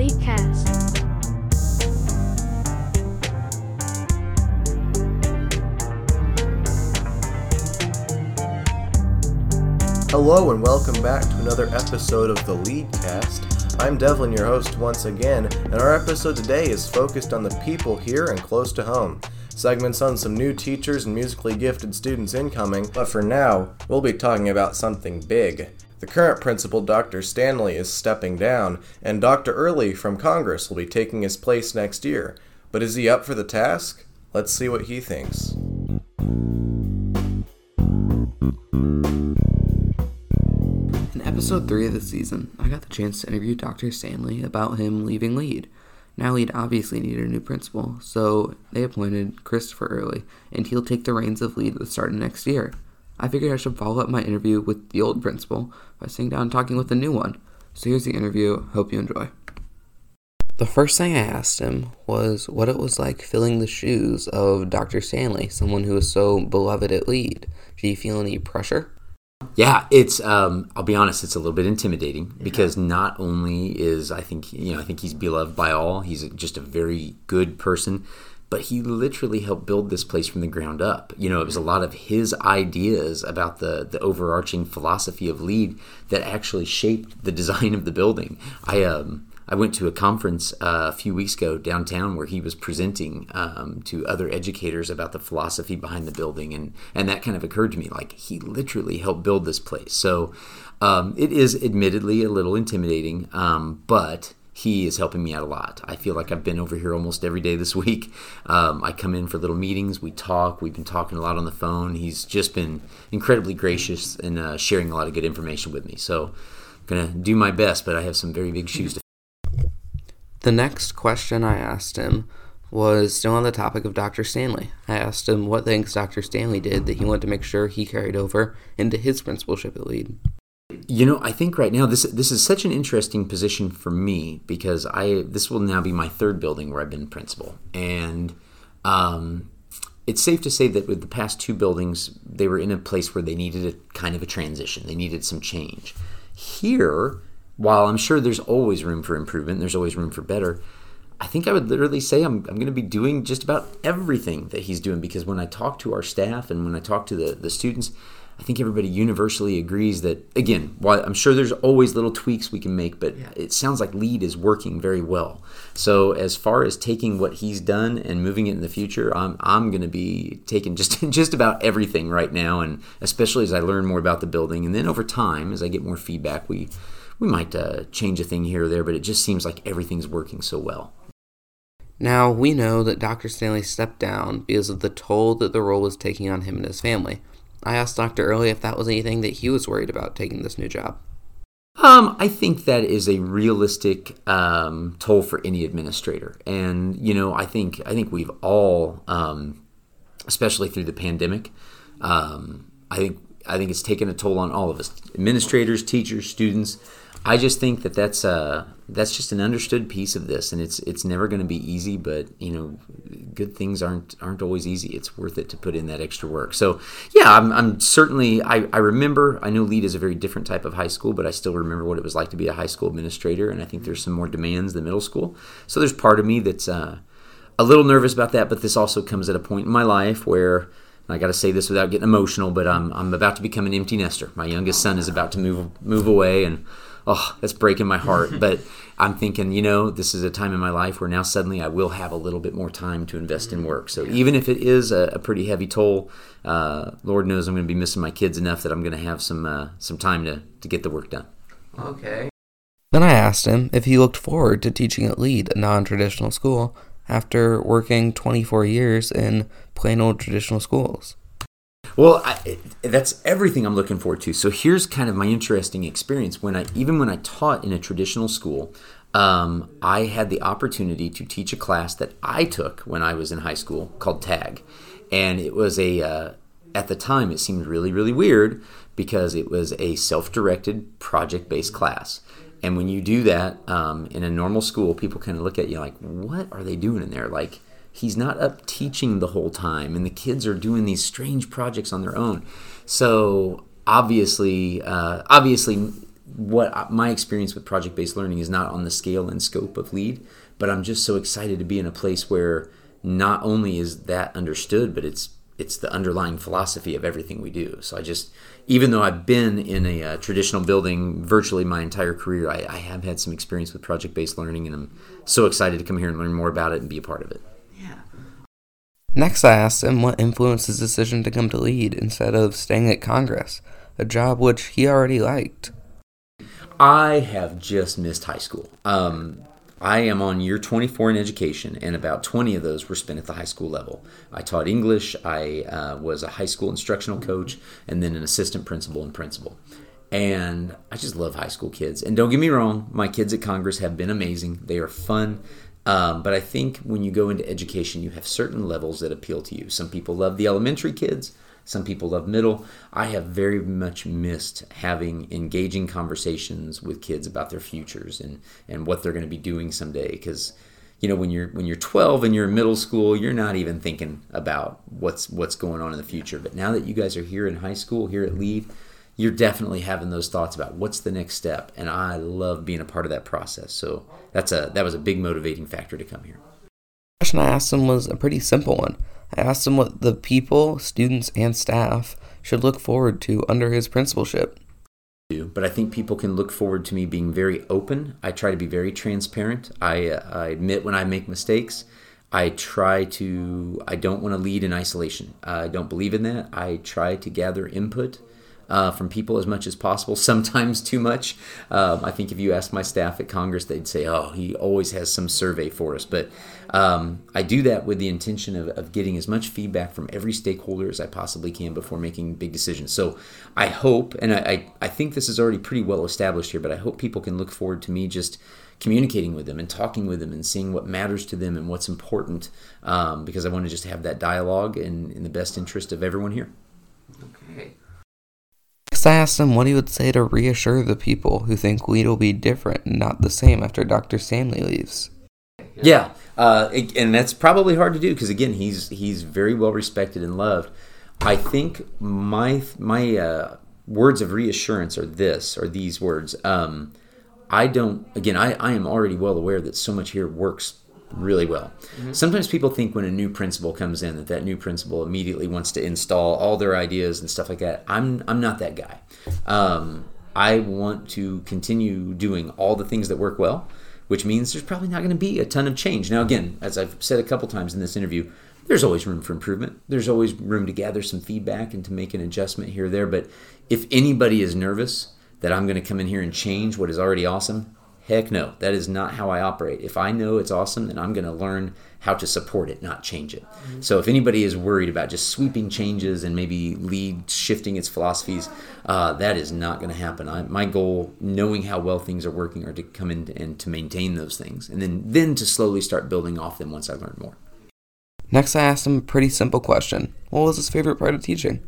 Leadcast. Hello and welcome back to another episode of the Leadcast. I'm Devlin, your host once again, and our episode today is focused on the people here and close to home. Segments on some new teachers and musically gifted students incoming, but for now, we'll be talking about something big. The current principal, Dr. Stanley, is stepping down, and Dr. Early from Congress will be taking his place next year. But is he up for the task? Let's see what he thinks. In episode 3 of the season, I got the chance to interview Dr. Stanley about him leaving Lead. Now, Lead obviously needed a new principal, so they appointed Christopher Early, and he'll take the reins of Lead with starting next year. I figured I should follow up my interview with the old principal by sitting down and talking with a new one. So here's the interview. Hope you enjoy. The first thing I asked him was what it was like filling the shoes of Dr. Stanley, someone who is so beloved at Lead. Did you feel any pressure? Yeah, it's. Um, I'll be honest. It's a little bit intimidating because not only is I think you know I think he's beloved by all. He's just a very good person, but he literally helped build this place from the ground up. You know, it was a lot of his ideas about the the overarching philosophy of lead that actually shaped the design of the building. I um I went to a conference uh, a few weeks ago downtown where he was presenting um, to other educators about the philosophy behind the building, and and that kind of occurred to me like he literally helped build this place. So um, it is admittedly a little intimidating, um, but he is helping me out a lot. I feel like I've been over here almost every day this week. Um, I come in for little meetings, we talk, we've been talking a lot on the phone. He's just been incredibly gracious and uh, sharing a lot of good information with me. So I'm gonna do my best, but I have some very big shoes to The next question I asked him was still on the topic of Dr. Stanley. I asked him what things Dr. Stanley did that he wanted to make sure he carried over into his principalship at Lead. You know, I think right now this this is such an interesting position for me because I this will now be my third building where I've been principal, and um, it's safe to say that with the past two buildings, they were in a place where they needed a kind of a transition. They needed some change. Here, while I'm sure there's always room for improvement, there's always room for better. I think I would literally say I'm, I'm going to be doing just about everything that he's doing because when I talk to our staff and when I talk to the, the students, I think everybody universally agrees that, again, while I'm sure there's always little tweaks we can make, but it sounds like LEAD is working very well. So, as far as taking what he's done and moving it in the future, I'm, I'm going to be taking just, just about everything right now, and especially as I learn more about the building. And then over time, as I get more feedback, we, we might uh, change a thing here or there, but it just seems like everything's working so well. Now, we know that Dr. Stanley stepped down because of the toll that the role was taking on him and his family. I asked Dr. Early if that was anything that he was worried about taking this new job. Um, I think that is a realistic um, toll for any administrator, and you know, I think I think we've all, um, especially through the pandemic, um, I think I think it's taken a toll on all of us, administrators, teachers, students. I just think that that's uh, that's just an understood piece of this, and it's it's never going to be easy. But you know, good things aren't aren't always easy. It's worth it to put in that extra work. So yeah, I'm, I'm certainly I, I remember. I know Lead is a very different type of high school, but I still remember what it was like to be a high school administrator, and I think there's some more demands than middle school. So there's part of me that's uh, a little nervous about that. But this also comes at a point in my life where. I got to say this without getting emotional, but I'm, I'm about to become an empty nester. My youngest son is about to move move away, and oh, that's breaking my heart. but I'm thinking, you know, this is a time in my life where now suddenly I will have a little bit more time to invest in work. So even if it is a, a pretty heavy toll, uh, Lord knows I'm going to be missing my kids enough that I'm going to have some uh, some time to, to get the work done. Okay. Then I asked him if he looked forward to teaching at Lead, a non traditional school, after working 24 years in plain old traditional schools. Well, I, that's everything I'm looking forward to. So here's kind of my interesting experience when I even when I taught in a traditional school, um, I had the opportunity to teach a class that I took when I was in high school called Tag, and it was a uh, at the time it seemed really really weird because it was a self-directed project-based class. And when you do that um, in a normal school, people kind of look at you like, "What are they doing in there?" Like he's not up teaching the whole time and the kids are doing these strange projects on their own so obviously uh, obviously what my experience with project based learning is not on the scale and scope of lead, but I'm just so excited to be in a place where not only is that understood, but it's it's the underlying philosophy of everything we do. So I just, even though I've been in a uh, traditional building virtually my entire career, I, I have had some experience with project based learning, and I'm so excited to come here and learn more about it and be a part of it. Yeah. Next, I asked him what influenced his decision to come to lead instead of staying at Congress, a job which he already liked. I have just missed high school. Um, I am on year 24 in education, and about 20 of those were spent at the high school level. I taught English, I uh, was a high school instructional coach, and then an assistant principal and principal. And I just love high school kids. And don't get me wrong, my kids at Congress have been amazing. They are fun. Um, but I think when you go into education, you have certain levels that appeal to you. Some people love the elementary kids, some people love middle. I have very much missed having engaging conversations with kids about their futures and, and what they're going to be doing someday. Because you know when you're when you're 12 and you're in middle school, you're not even thinking about what's what's going on in the future. But now that you guys are here in high school, here at Lead, you're definitely having those thoughts about what's the next step. And I love being a part of that process. So that's a that was a big motivating factor to come here. The question I asked him was a pretty simple one. I asked him what the people, students, and staff should look forward to under his principalship. But I think people can look forward to me being very open. I try to be very transparent. I, uh, I admit when I make mistakes. I try to, I don't want to lead in isolation. I don't believe in that. I try to gather input uh, from people as much as possible, sometimes too much. Um, I think if you ask my staff at Congress, they'd say, oh, he always has some survey for us. But um, I do that with the intention of, of getting as much feedback from every stakeholder as I possibly can before making big decisions. So I hope, and I, I, I think this is already pretty well established here, but I hope people can look forward to me just communicating with them and talking with them and seeing what matters to them and what's important um, because I want to just have that dialogue in, in the best interest of everyone here. Okay. Next, I asked him what he would say to reassure the people who think Lead will be different and not the same after Dr. Stanley leaves. Yeah, uh, and that's probably hard to do because again, he's he's very well respected and loved. I think my my uh, words of reassurance are this or these words. Um, I don't. Again, I, I am already well aware that so much here works really well. Mm-hmm. Sometimes people think when a new principal comes in that that new principal immediately wants to install all their ideas and stuff like that. I'm I'm not that guy. Um, I want to continue doing all the things that work well, which means there's probably not going to be a ton of change. Now, again, as I've said a couple times in this interview, there's always room for improvement. There's always room to gather some feedback and to make an adjustment here or there. But if anybody is nervous that I'm going to come in here and change what is already awesome, Heck no, that is not how I operate. If I know it's awesome, then I'm going to learn how to support it, not change it. Mm-hmm. So if anybody is worried about just sweeping changes and maybe lead shifting its philosophies, uh, that is not going to happen. I, my goal, knowing how well things are working, are to come in and to maintain those things, and then then to slowly start building off them once I learn more. Next, I asked him a pretty simple question: What was his favorite part of teaching?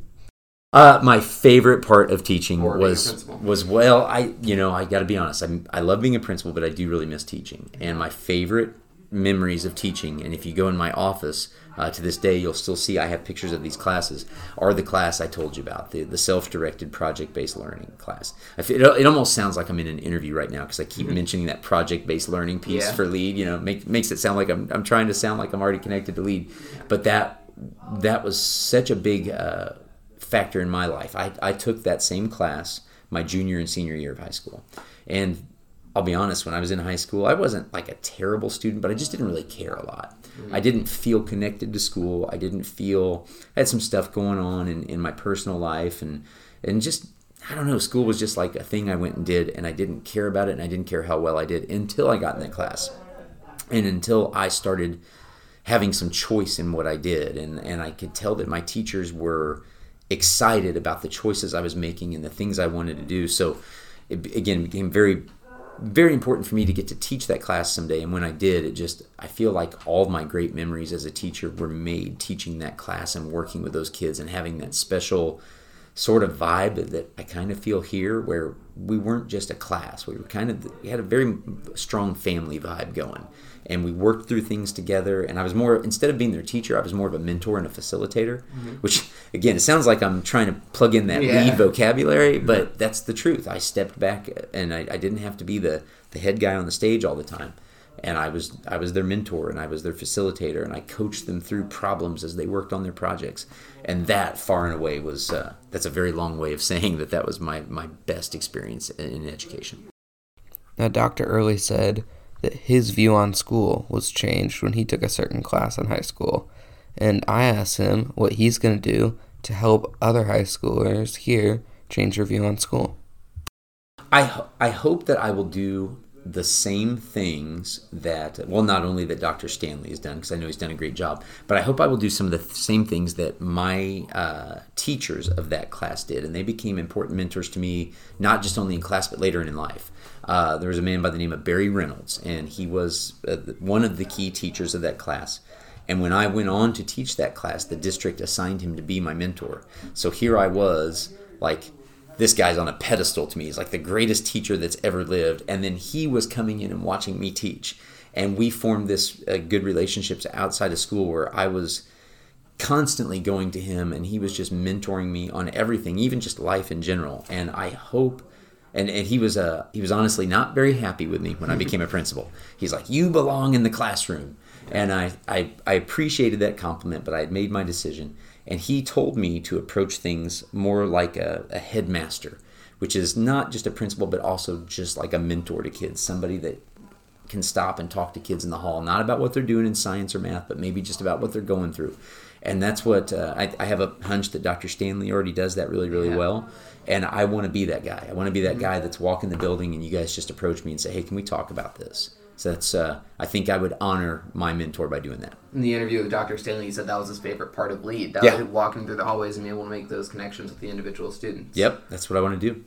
Uh, my favorite part of teaching was was well, I you know I got to be honest. i I love being a principal, but I do really miss teaching. And my favorite memories of teaching, and if you go in my office uh, to this day, you'll still see I have pictures of these classes. Are the class I told you about the the self directed project based learning class? it, it almost sounds like I'm in an interview right now because I keep mm-hmm. mentioning that project based learning piece yeah. for lead. You know, make, makes it sound like I'm I'm trying to sound like I'm already connected to lead, but that that was such a big. Uh, factor in my life. I, I took that same class my junior and senior year of high school. And I'll be honest, when I was in high school, I wasn't like a terrible student, but I just didn't really care a lot. Mm-hmm. I didn't feel connected to school. I didn't feel, I had some stuff going on in, in my personal life and, and just, I don't know, school was just like a thing I went and did, and I didn't care about it, and I didn't care how well I did until I got in that class. And until I started having some choice in what I did. And, and I could tell that my teachers were excited about the choices I was making and the things I wanted to do. So it again became very very important for me to get to teach that class someday and when I did it just I feel like all my great memories as a teacher were made teaching that class and working with those kids and having that special sort of vibe that I kind of feel here where we weren't just a class. We were kind of we had a very strong family vibe going, and we worked through things together. And I was more instead of being their teacher, I was more of a mentor and a facilitator. Which again, it sounds like I'm trying to plug in that Yeah. lead vocabulary, but that's the truth. I stepped back, and I, I didn't have to be the the head guy on the stage all the time. And I was I was their mentor and I was their facilitator and I coached them through problems as they worked on their projects. And that far and away was uh, that's a very long way of saying that that was my my best experience in, in education. Now, Dr. Early said that his view on school was changed when he took a certain class in high school. And I asked him what he's going to do to help other high schoolers here change their view on school. I ho- I hope that I will do the same things that well not only that Dr. Stanley has done because I know he's done a great job, but I hope I will do some of the th- same things that my uh, teachers of that class did, and they became important mentors to me not just only in class but later in life. Uh, there was a man by the name of Barry Reynolds, and he was uh, one of the key teachers of that class. And when I went on to teach that class, the district assigned him to be my mentor. So here I was, like this guy's on a pedestal to me. He's like the greatest teacher that's ever lived. And then he was coming in and watching me teach. And we formed this uh, good relationships outside of school where I was constantly going to him and he was just mentoring me on everything, even just life in general. And I hope and, and he was uh, he was honestly not very happy with me when I became a principal. He's like, "You belong in the classroom," and I, I I appreciated that compliment, but I had made my decision. And he told me to approach things more like a, a headmaster, which is not just a principal, but also just like a mentor to kids, somebody that can stop and talk to kids in the hall, not about what they're doing in science or math, but maybe just about what they're going through. And that's what uh, I, I have a hunch that Dr. Stanley already does that really, really Yeah. well. And I want to be that guy. I want to be that guy that's walking the building and you guys just approach me and say, hey, can we talk about this? So that's, uh, I think I would honor my mentor by doing that. In the interview with Dr. Stanley, he said that was his favorite part of lead. That Yeah. was walking through the hallways and being able to make those connections with the individual students. Yep, that's what I want to do.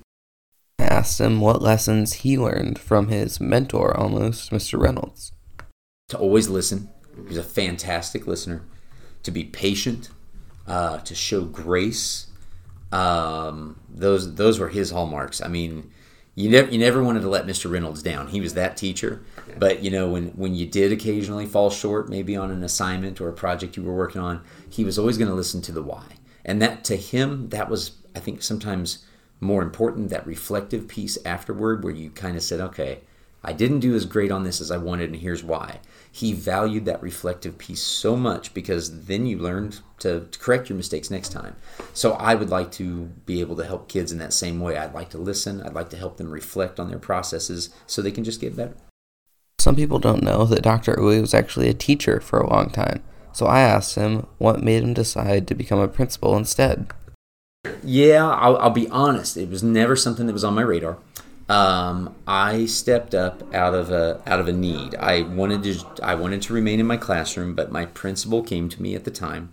I asked him what lessons he learned from his mentor almost, Mr. Reynolds. to always listen. He's a fantastic listener. To be patient, uh, to show grace. Um, those those were his hallmarks. I mean, you never you never wanted to let Mr. Reynolds down. He was that teacher. But you know, when when you did occasionally fall short, maybe on an assignment or a project you were working on, he was always going to listen to the why. And that to him, that was I think sometimes more important. That reflective piece afterward, where you kind of said, okay. I didn't do as great on this as I wanted, and here's why. He valued that reflective piece so much because then you learned to, to correct your mistakes next time. So I would like to be able to help kids in that same way. I'd like to listen, I'd like to help them reflect on their processes so they can just get better. Some people don't know that Dr. Uwe was actually a teacher for a long time. So I asked him what made him decide to become a principal instead. Yeah, I'll, I'll be honest. It was never something that was on my radar. Um, I stepped up out of a out of a need. I wanted to I wanted to remain in my classroom, but my principal came to me at the time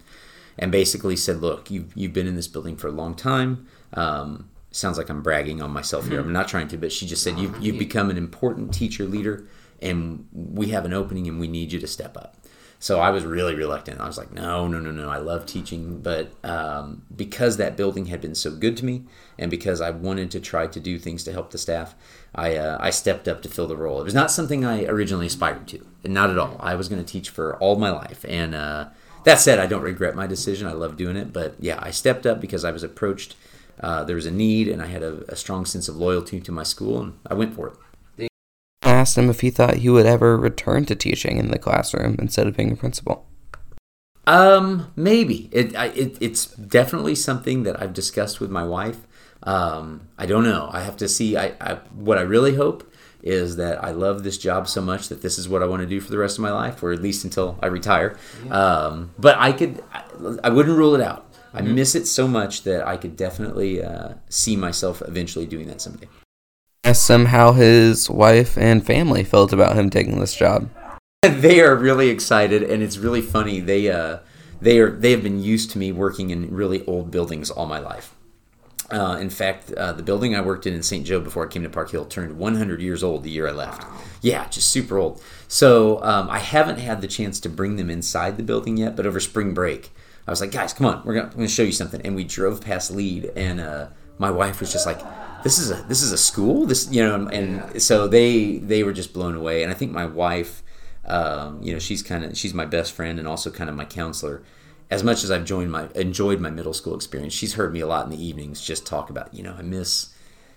and basically said, "Look, you've you've been in this building for a long time. Um, sounds like I'm bragging on myself here. I'm not trying to, but she just said you've you've become an important teacher leader, and we have an opening, and we need you to step up." So I was really reluctant. I was like, no, no, no, no. I love teaching, but um, because that building had been so good to me, and because I wanted to try to do things to help the staff, I uh, I stepped up to fill the role. It was not something I originally aspired to, not at all. I was going to teach for all my life, and uh, that said, I don't regret my decision. I love doing it, but yeah, I stepped up because I was approached. Uh, there was a need, and I had a, a strong sense of loyalty to my school, and I went for it. I asked him if he thought he would ever return to teaching in the classroom instead of being a principal. Um, maybe it, I, it it's definitely something that I've discussed with my wife. Um, I don't know. I have to see. I, I what I really hope is that I love this job so much that this is what I want to do for the rest of my life, or at least until I retire. Um, but I could, I, I wouldn't rule it out. I miss it so much that I could definitely uh, see myself eventually doing that someday. Asked him how his wife and family felt about him taking this job. they are really excited and it's really funny. They uh they are they have been used to me working in really old buildings all my life. Uh, in fact uh, the building i worked in in st joe before i came to park hill turned 100 years old the year i left. Yeah just super old. So um, i haven't had the chance to bring them inside the building yet but over spring break i was like guys come on we're gonna, gonna show you something. And we drove past lead and uh, my wife was just like this is a this is a school. This you know, and Yeah. so they they were just blown away. And I think my wife, um, you know, she's kind of she's my best friend and also kind of my counselor. As much as I've joined my enjoyed my middle school experience, she's heard me a lot in the evenings just talk about you know I miss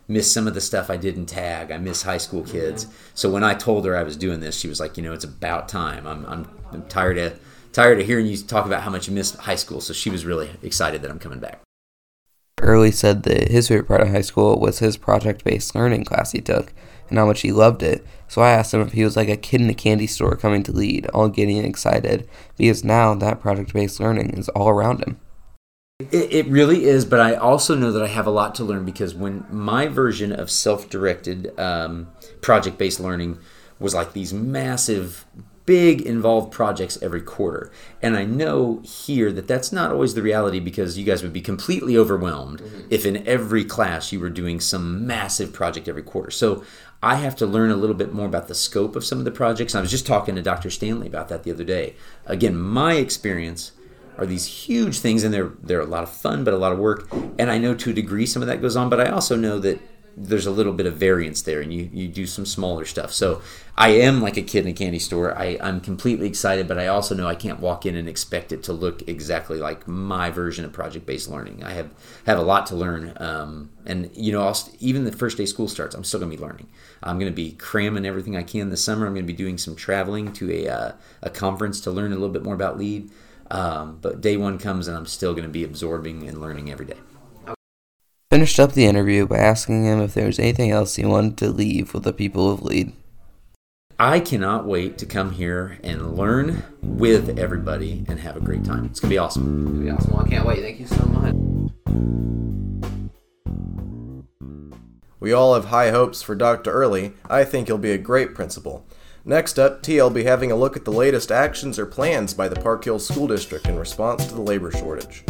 miss some of the stuff I did in tag. I miss high school kids. So when I told her I was doing this, she was like, you know, it's about time. I'm I'm, I'm tired of tired of hearing you talk about how much you missed high school. So she was really excited that I'm coming back. Early said that his favorite part of high school was his project based learning class he took and how much he loved it. So I asked him if he was like a kid in a candy store coming to lead, all getting excited, because now that project based learning is all around him. It, it really is, but I also know that I have a lot to learn because when my version of self-directed um, project-based learning was like these massive, big involved projects every quarter, and I know here that that's not always the reality because you guys would be completely overwhelmed mm-hmm. if in every class you were doing some massive project every quarter. So I have to learn a little bit more about the scope of some of the projects. I was just talking to Dr. Stanley about that the other day. Again, my experience are these huge things and they're they're a lot of fun but a lot of work and i know to a degree some of that goes on but i also know that there's a little bit of variance there and you, you do some smaller stuff. So i am like a kid in a candy store. I, i'm completely excited but i also know i can't walk in and expect it to look exactly like my version of project-based learning. I have have a lot to learn um, and you know I'll, even the first day school starts i'm still going to be learning. I'm going to be cramming everything i can this summer. I'm going to be doing some traveling to a, uh, a conference to learn a little bit more about lead. Um, but day one comes and I'm still going to be absorbing and learning every day. Finished up the interview by asking him if there was anything else he wanted to leave with the people of Lead. I cannot wait to come here and learn with everybody and have a great time. It's going to be awesome. It'll be awesome. Well, I can't wait. Thank you so much. We all have high hopes for Dr. Early. I think he'll be a great principal. Next up, T will be having a look at the latest actions or plans by the Park Hill School District in response to the labor shortage.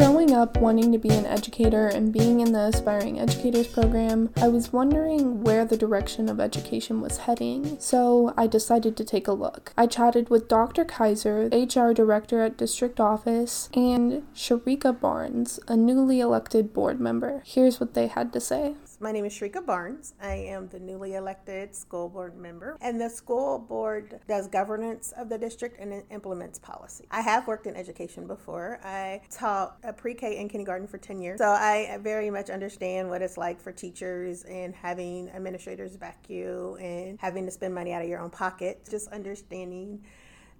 Growing up wanting to be an educator and being in the Aspiring Educators program, I was wondering where the direction of education was heading, so I decided to take a look. I chatted with Dr. Kaiser, HR director at district office, and Sharika Barnes, a newly elected board member. Here's what they had to say. My name is Shrika Barnes. I am the newly elected school board member, and the school board does governance of the district and implements policy. I have worked in education before. I taught a pre-K and kindergarten for 10 years, so I very much understand what it's like for teachers and having administrators back you and having to spend money out of your own pocket. Just understanding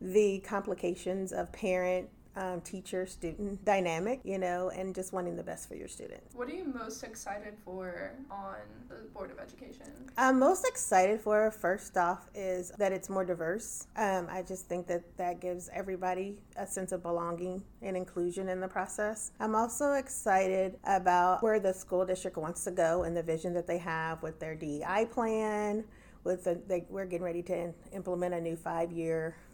the complications of parent um, teacher student dynamic, you know, and just wanting the best for your students. What are you most excited for on the Board of Education? I'm most excited for first off is that it's more diverse. Um, I just think that that gives everybody a sense of belonging and inclusion in the process. I'm also excited about where the school district wants to go and the vision that they have with their DEI plan. With the, they, we're getting ready to implement a new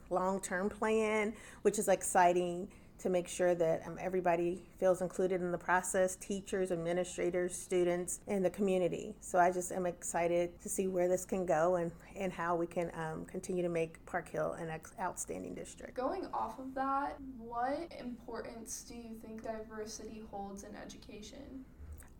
five-year long-term plan, which is exciting to make sure that um, everybody feels included in the process teachers administrators students and the community so i just am excited to see where this can go and, and how we can um, continue to make park hill an ex- outstanding district Going off of that, what importance do you think diversity holds in education?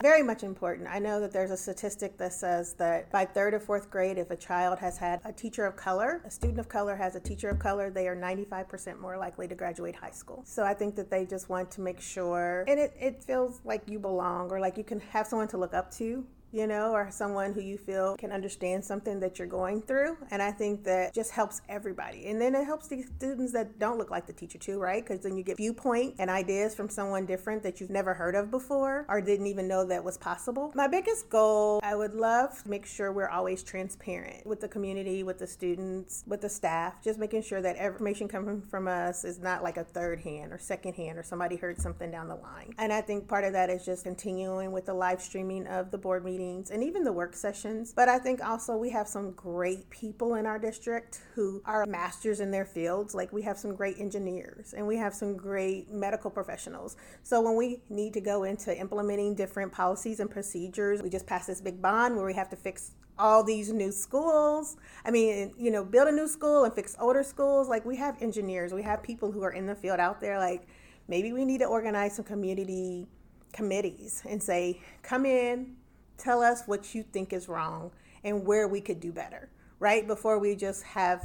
Very much important. I know that there's a statistic that says that by third or fourth grade, if a child has had a teacher of color, a student of color has a teacher of color, they are 95% more likely to graduate high school. So I think that they just want to make sure, and it, it feels like you belong or like you can have someone to look up to you know, or someone who you feel can understand something that you're going through. And I think that just helps everybody. And then it helps the students that don't look like the teacher too, right? Because then you get viewpoint and ideas from someone different that you've never heard of before or didn't even know that was possible. My biggest goal, I would love to make sure we're always transparent with the community, with the students, with the staff, just making sure that information coming from us is not like a third hand or second hand or somebody heard something down the line. And I think part of that is just continuing with the live streaming of the board meetings and even the work sessions. But I think also we have some great people in our district who are masters in their fields. Like we have some great engineers and we have some great medical professionals. So when we need to go into implementing different policies and procedures, we just passed this big bond where we have to fix all these new schools. I mean, you know, build a new school and fix older schools. Like we have engineers, we have people who are in the field out there. Like maybe we need to organize some community committees and say, come in, tell us what you think is wrong and where we could do better, right? Before we just have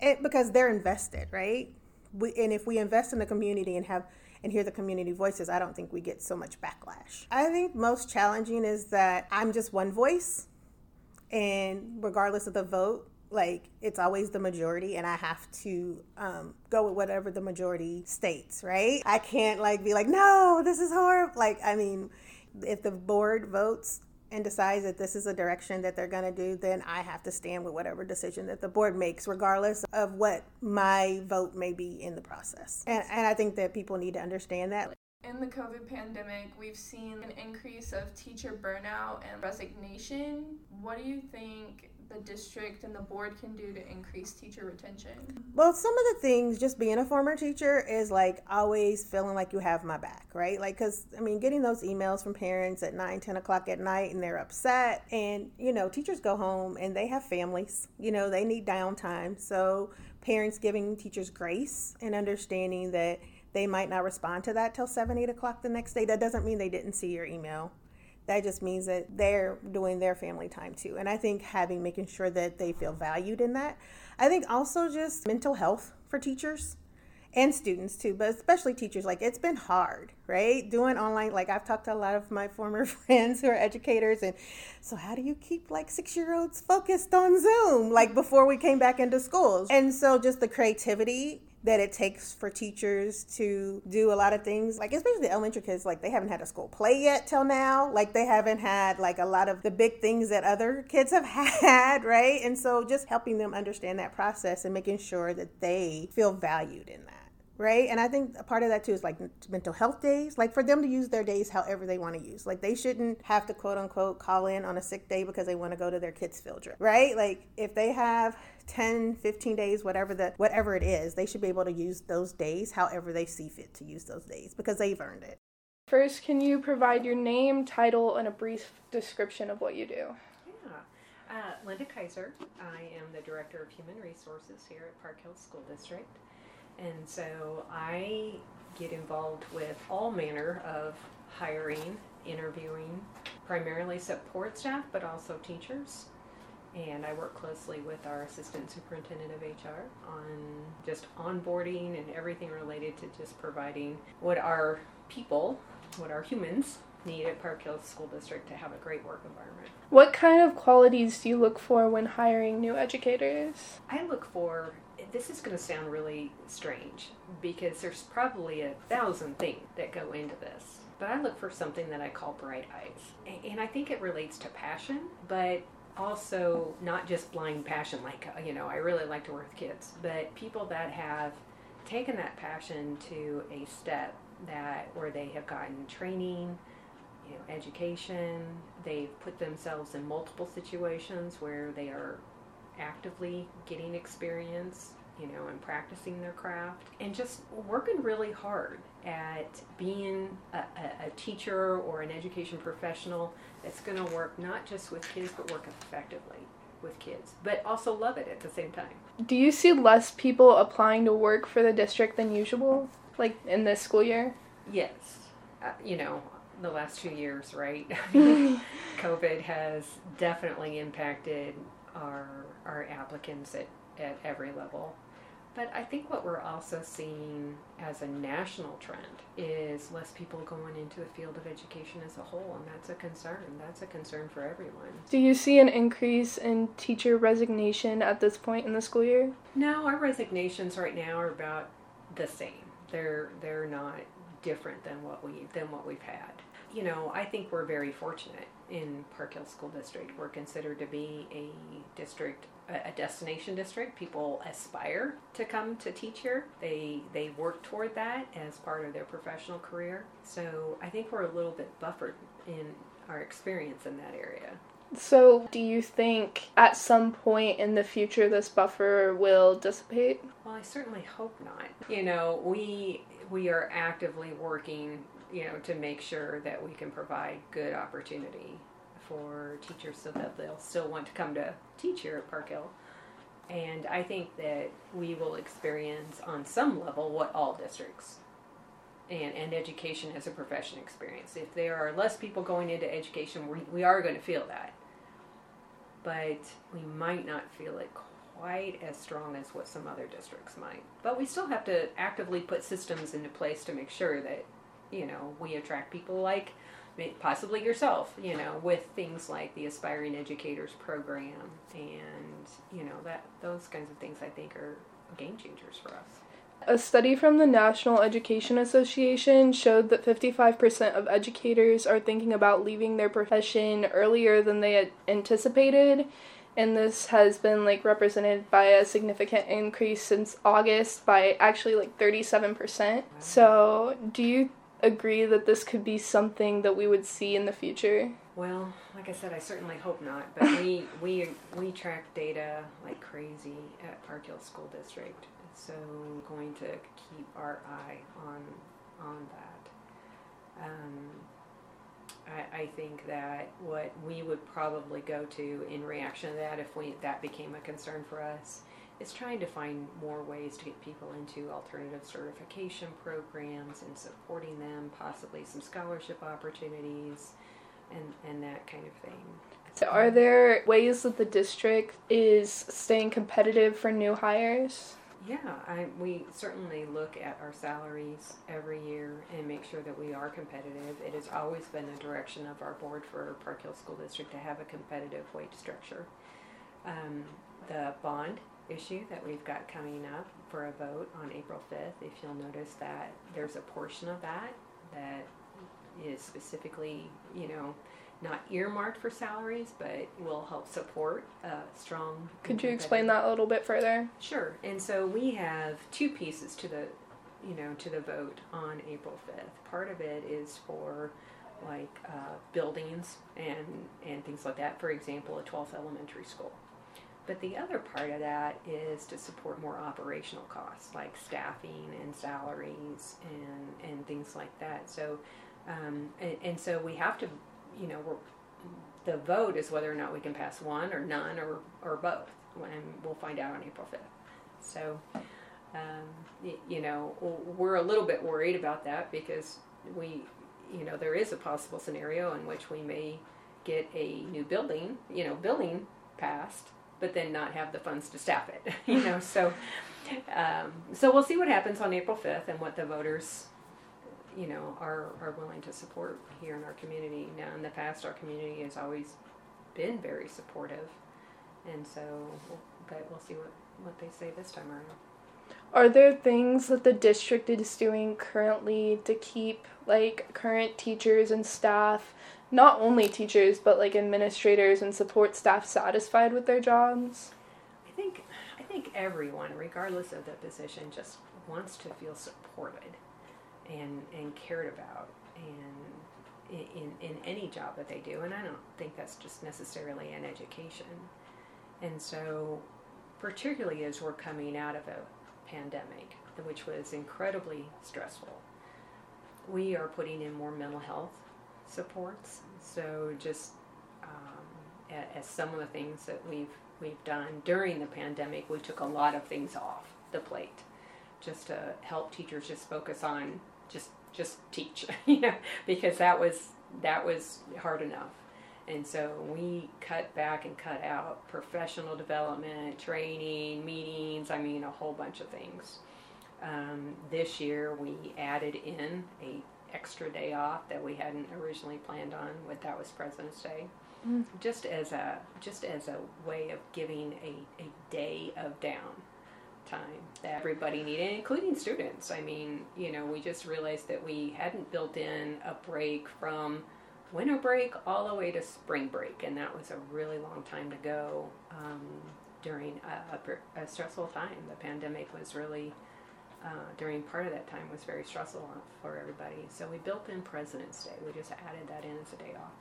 it, because they're invested, right? We, and if we invest in the community and have and hear the community voices, I don't think we get so much backlash. I think most challenging is that I'm just one voice, and regardless of the vote, like it's always the majority and i have to um, go with whatever the majority states right i can't like be like no this is horrible like i mean if the board votes and decides that this is a direction that they're going to do then i have to stand with whatever decision that the board makes regardless of what my vote may be in the process and, and i think that people need to understand that in the COVID pandemic, we've seen an increase of teacher burnout and resignation. What do you think the district and the board can do to increase teacher retention? Well, some of the things, just being a former teacher, is like always feeling like you have my back, right? Like, because, I mean, getting those emails from parents at 9, 10 o'clock at night and they're upset. And, you know, teachers go home and they have families, you know, they need downtime. So, parents giving teachers grace and understanding that they might not respond to that till 7, 8 o'clock the next day. That doesn't mean they didn't see your email that just means that they're doing their family time too. And I think having making sure that they feel valued in that. I think also just mental health for teachers and students too, but especially teachers. Like it's been hard, right? Doing online, like I've talked to a lot of my former friends who are educators, and so how do you keep like six year olds focused on Zoom, like before we came back into schools? And so just the creativity that it takes for teachers to do a lot of things like especially the elementary kids like they haven't had a school play yet till now like they haven't had like a lot of the big things that other kids have had right and so just helping them understand that process and making sure that they feel valued in that right? And I think a part of that too is like mental health days, like for them to use their days however they want to use. Like they shouldn't have to quote unquote call in on a sick day because they want to go to their kids' field trip, right? Like if they have 10, 15 days, whatever the whatever it is, they should be able to use those days however they see fit to use those days because they've earned it. First, can you provide your name, title, and a brief description of what you do? Yeah. Uh, Linda Kaiser. I am the Director of Human Resources here at Park Hill School District. And so I get involved with all manner of hiring, interviewing, primarily support staff, but also teachers. And I work closely with our assistant superintendent of HR on just onboarding and everything related to just providing what our people, what our humans need at Park Hills School District to have a great work environment. What kind of qualities do you look for when hiring new educators? I look for this is going to sound really strange because there's probably a thousand things that go into this. But I look for something that I call bright eyes. And I think it relates to passion, but also not just blind passion, like, uh, you know, I really like to work with kids, but people that have taken that passion to a step that where they have gotten training, you know, education, they've put themselves in multiple situations where they are actively getting experience, you know, and practicing their craft, and just working really hard at being a, a, a teacher or an education professional that's going to work not just with kids, but work effectively with kids, but also love it at the same time. Do you see less people applying to work for the district than usual, like in this school year? Yes. Uh, you know, the last two years, right? COVID has definitely impacted our our applicants at, at every level. But I think what we're also seeing as a national trend is less people going into the field of education as a whole, and that's a concern. That's a concern for everyone. Do you see an increase in teacher resignation at this point in the school year? No, our resignations right now are about the same. They're they're not different than what we than what we've had. You know, I think we're very fortunate in Park Hill School District. We're considered to be a district, a destination district. People aspire to come to teach here. They they work toward that as part of their professional career. So I think we're a little bit buffered in our experience in that area. So, do you think at some point in the future this buffer will dissipate? Well, I certainly hope not. You know, we we are actively working you know, to make sure that we can provide good opportunity for teachers so that they'll still want to come to teach here at Park Hill. And I think that we will experience on some level what all districts and, and education as a profession experience. If there are less people going into education, we, we are going to feel that. But we might not feel it quite as strong as what some other districts might. But we still have to actively put systems into place to make sure that, you know, we attract people like possibly yourself, you know, with things like the Aspiring Educators Program and, you know, that those kinds of things I think are game changers for us. A study from the National Education Association showed that 55% of educators are thinking about leaving their profession earlier than they had anticipated. And this has been like represented by a significant increase since August by actually like 37%. So, do you agree that this could be something that we would see in the future? Well, like I said, I certainly hope not. But we we we track data like crazy at Park Hill School District, so going to keep our eye on on that. Um, I, I think that what we would probably go to in reaction to that, if we that became a concern for us, is trying to find more ways to get people into alternative certification programs and supporting them, possibly some scholarship opportunities, and, and that kind of thing. So are there ways that the district is staying competitive for new hires? Yeah, I, we certainly look at our salaries every year and make sure that we are competitive. It has always been the direction of our board for Park Hill School District to have a competitive wage structure. Um, the bond issue that we've got coming up for a vote on April 5th, if you'll notice that there's a portion of that that is specifically, you know, not earmarked for salaries, but will help support a strong. Could you explain that a little bit further? Sure. And so we have two pieces to the, you know, to the vote on April 5th. Part of it is for like uh, buildings and and things like that. For example, a 12th elementary school. But the other part of that is to support more operational costs like staffing and salaries and, and things like that. So, um, and, and, so we have to, you know, the vote is whether or not we can pass one or none or, or both. And we'll find out on April 5th. So, um, you know, we're a little bit worried about that because we, you know, there is a possible scenario in which we may get a new building, you know, building passed but then not have the funds to staff it. you know, so um, so we'll see what happens on April fifth and what the voters, you know, are are willing to support here in our community. Now, in the past, our community has always been very supportive, and so, but we'll see what what they say this time around. Are there things that the district is doing currently to keep like current teachers and staff not only teachers but like administrators and support staff satisfied with their jobs? I think I think everyone, regardless of the position, just wants to feel supported and and cared about and in, in any job that they do and I don't think that's just necessarily in education. And so particularly as we're coming out of a pandemic, which was incredibly stressful, we are putting in more mental health supports. So just um, as some of the things that we've we've done during the pandemic, we took a lot of things off the plate, just to help teachers just focus on just just teach, you know, because that was that was hard enough. And so we cut back and cut out professional development, training, meetings, I mean, a whole bunch of things. Um, this year we added in a extra day off that we hadn't originally planned on. With that was President's Day, mm. just as a just as a way of giving a, a day of down time that everybody needed, including students. I mean, you know, we just realized that we hadn't built in a break from winter break all the way to spring break, and that was a really long time to go um, during a, a, a stressful time. The pandemic was really uh, during part of that time was very stressful for everybody. So we built in President's Day. We just added that in as a day off.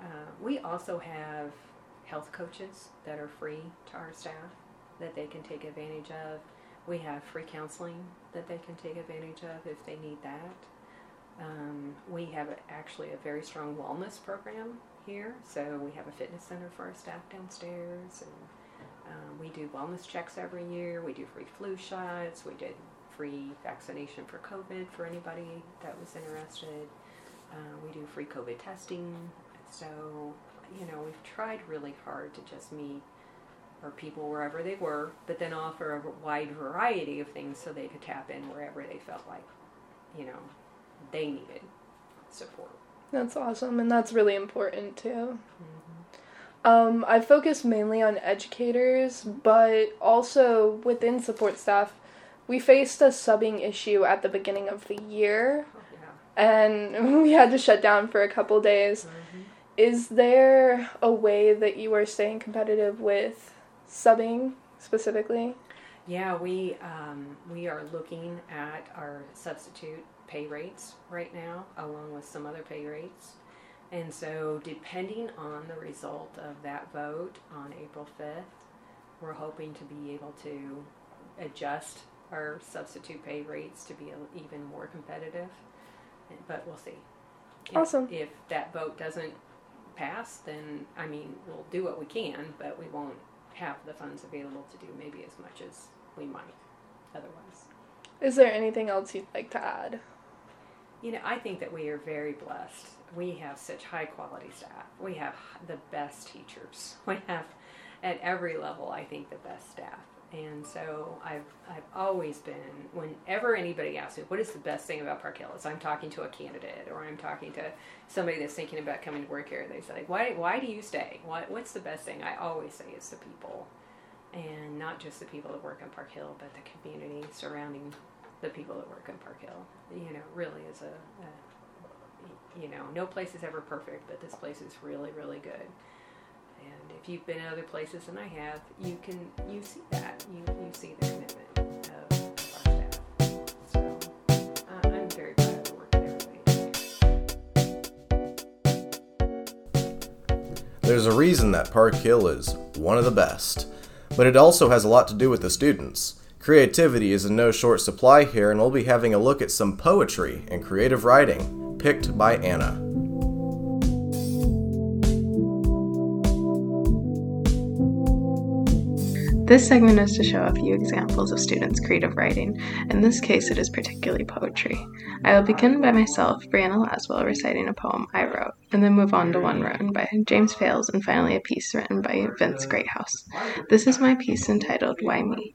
Uh, we also have health coaches that are free to our staff that they can take advantage of. We have free counseling that they can take advantage of if they need that. Um, we have actually a very strong wellness program here. So we have a fitness center for our staff downstairs and um, we do wellness checks every year. We do free flu shots. We did free vaccination for COVID for anybody that was interested. Uh, we do free COVID testing. So, you know, we've tried really hard to just meet our people wherever they were, but then offer a wide variety of things so they could tap in wherever they felt like, you know, they needed support. That's awesome, and that's really important too. Um, I focus mainly on educators, but also within support staff, we faced a subbing issue at the beginning of the year, Oh, yeah. and we had to shut down for a couple days. Is there a way that you are staying competitive with subbing specifically? Yeah, we um, we are looking at our substitute pay rates right now, along with some other pay rates. And so, depending on the result of that vote on April 5th, we're hoping to be able to adjust our substitute pay rates to be even more competitive. But we'll see. If- Awesome. If that vote doesn't pass, then I mean, we'll do what we can, but we won't have the funds available to do maybe as much as we might otherwise. Is there anything else you'd like to add? You know, I think that we are very blessed. We have such high quality staff. We have the best teachers. We have, at every level, I think, the best staff. And so I've, I've always been, whenever anybody asks me, what is the best thing about Park Hill? Is I'm talking to a candidate or I'm talking to somebody that's thinking about coming to work here. They say, why, why do you stay? What, what's the best thing? I always say it's the people. And not just the people that work in Park Hill, but the community surrounding the people that work in Park Hill. You know, really is a, a you know, no place is ever perfect, but this place is really, really good. And if you've been in other places than I have, you can you see that you you see the commitment of, our staff. So uh, I'm very proud of. There's a reason that Park Hill is one of the best, but it also has a lot to do with the students. Creativity is in no short supply here, and we'll be having a look at some poetry and creative writing, picked by Anna. This segment is to show a few examples of students' creative writing. In this case, it is particularly poetry. I will begin by myself, Brianna Laswell, reciting a poem I wrote, and then move on to one written by James Fales, and finally a piece written by Vince Greathouse. This is my piece entitled Why Me?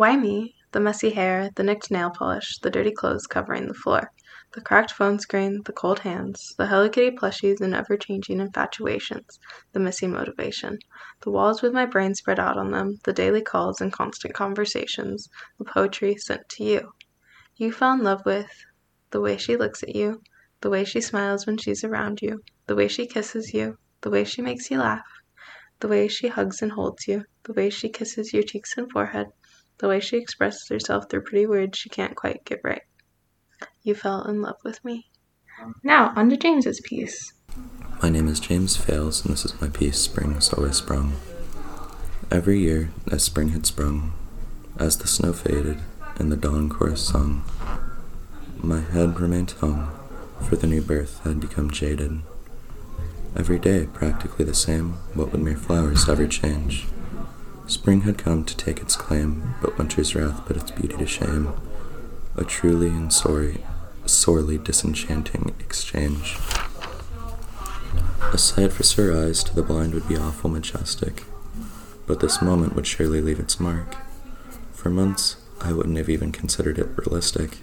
Why me? The messy hair, the nicked nail polish, the dirty clothes covering the floor, the cracked phone screen, the cold hands, the Hello Kitty plushies and ever changing infatuations, the missing motivation, the walls with my brain spread out on them, the daily calls and constant conversations, the poetry sent to you. You fell in love with the way she looks at you, the way she smiles when she's around you, the way she kisses you, the way she makes you laugh, the way she hugs and holds you, the way she kisses your cheeks and forehead, the way she expresses herself through pretty words she can't quite get right. You fell in love with me. Now, on to James's piece. My name is James Fales, and this is my piece, Spring has always sprung. Every year, as spring had sprung, as the snow faded and the dawn chorus sung, my head remained hung, for the new birth had become jaded. Every day, practically the same, what would mere flowers ever change? Spring had come to take its claim, but winter's wrath put its beauty to shame. A truly and sorry, sorely disenchanting exchange. A sight for sore eyes to the blind would be awful majestic, but this moment would surely leave its mark. For months, I wouldn't have even considered it realistic.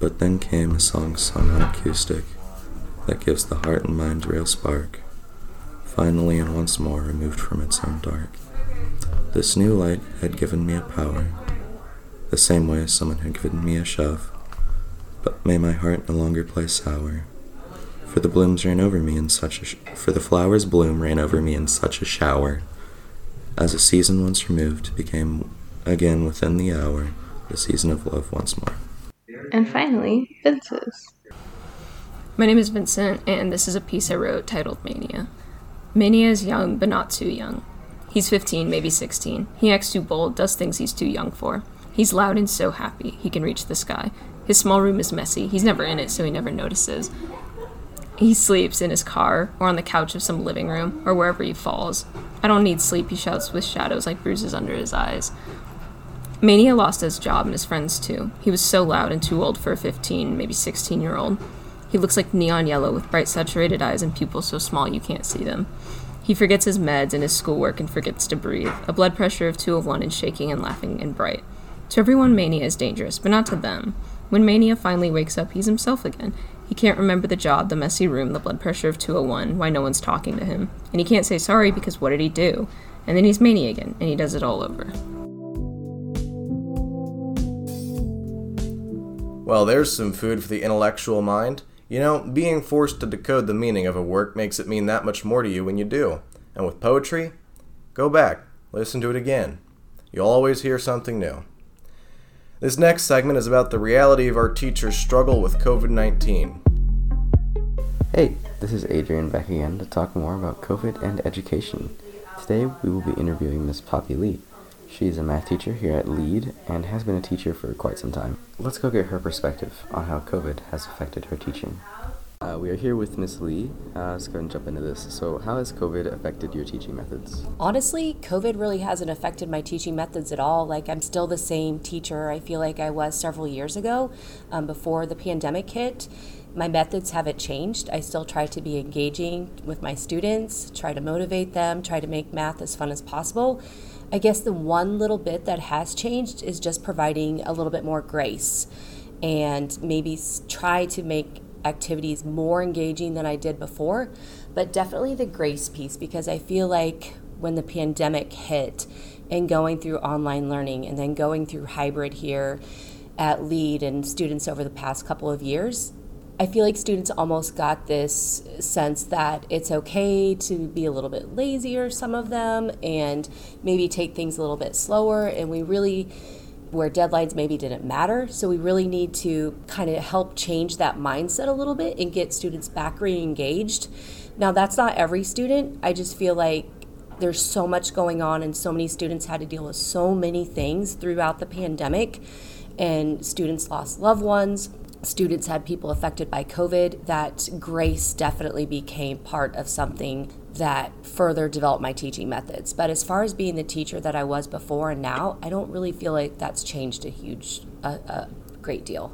But then came a song sung on acoustic that gives the heart and mind real spark, finally and once more removed from its own dark. This new light had given me a power, the same way as someone had given me a shove. But may my heart no longer play sour, for the blooms ran over me in such a sh- for the flowers bloom ran over me in such a shower. As a season once removed became again within the hour, the season of love once more. And finally, Vince's. My name is Vincent, and this is a piece I wrote titled Mania. Mania is young, but not too young. He's 15, maybe 16. He acts too bold, does things he's too young for. He's loud and so happy, he can reach the sky. His small room is messy, he's never in it, so he never notices. He sleeps in his car, or on the couch of some living room, or wherever he falls. I don't need sleep, he shouts with shadows like bruises under his eyes. Mania lost his job and his friends too. He was so loud and too old for a 15, maybe 16 year old. He looks like neon yellow with bright saturated eyes and pupils so small you can't see them. He forgets his meds and his schoolwork and forgets to breathe. A blood pressure of 201 and shaking and laughing and bright. To everyone, mania is dangerous, but not to them. When mania finally wakes up, he's himself again. He can't remember the job, the messy room, the blood pressure of 201, why no one's talking to him. And he can't say sorry because what did he do? And then he's mania again, and he does it all over. Well, there's some food for the intellectual mind. You know, being forced to decode the meaning of a work makes it mean that much more to you when you do. And with poetry, go back, listen to it again. You'll always hear something new. This next segment is about the reality of our teachers' struggle with COVID 19. Hey, this is Adrian back again to talk more about COVID and education. Today we will be interviewing Miss Poppy Lee. She's a math teacher here at Lead and has been a teacher for quite some time. Let's go get her perspective on how COVID has affected her teaching. Uh, we are here with Miss Lee. Uh, let's go and jump into this. So, how has COVID affected your teaching methods? Honestly, COVID really hasn't affected my teaching methods at all. Like, I'm still the same teacher I feel like I was several years ago um, before the pandemic hit. My methods haven't changed. I still try to be engaging with my students, try to motivate them, try to make math as fun as possible. I guess the one little bit that has changed is just providing a little bit more grace and maybe try to make activities more engaging than I did before. But definitely the grace piece because I feel like when the pandemic hit and going through online learning and then going through hybrid here at LEAD and students over the past couple of years, I feel like students almost got this sense that it's okay to be a little bit lazier, some of them, and maybe take things a little bit slower. And we really, where deadlines maybe didn't matter. So we really need to kind of help change that mindset a little bit and get students back re engaged. Now, that's not every student. I just feel like there's so much going on, and so many students had to deal with so many things throughout the pandemic, and students lost loved ones students had people affected by COVID, that grace definitely became part of something that further developed my teaching methods. But as far as being the teacher that I was before and now, I don't really feel like that's changed a huge, a, a great deal.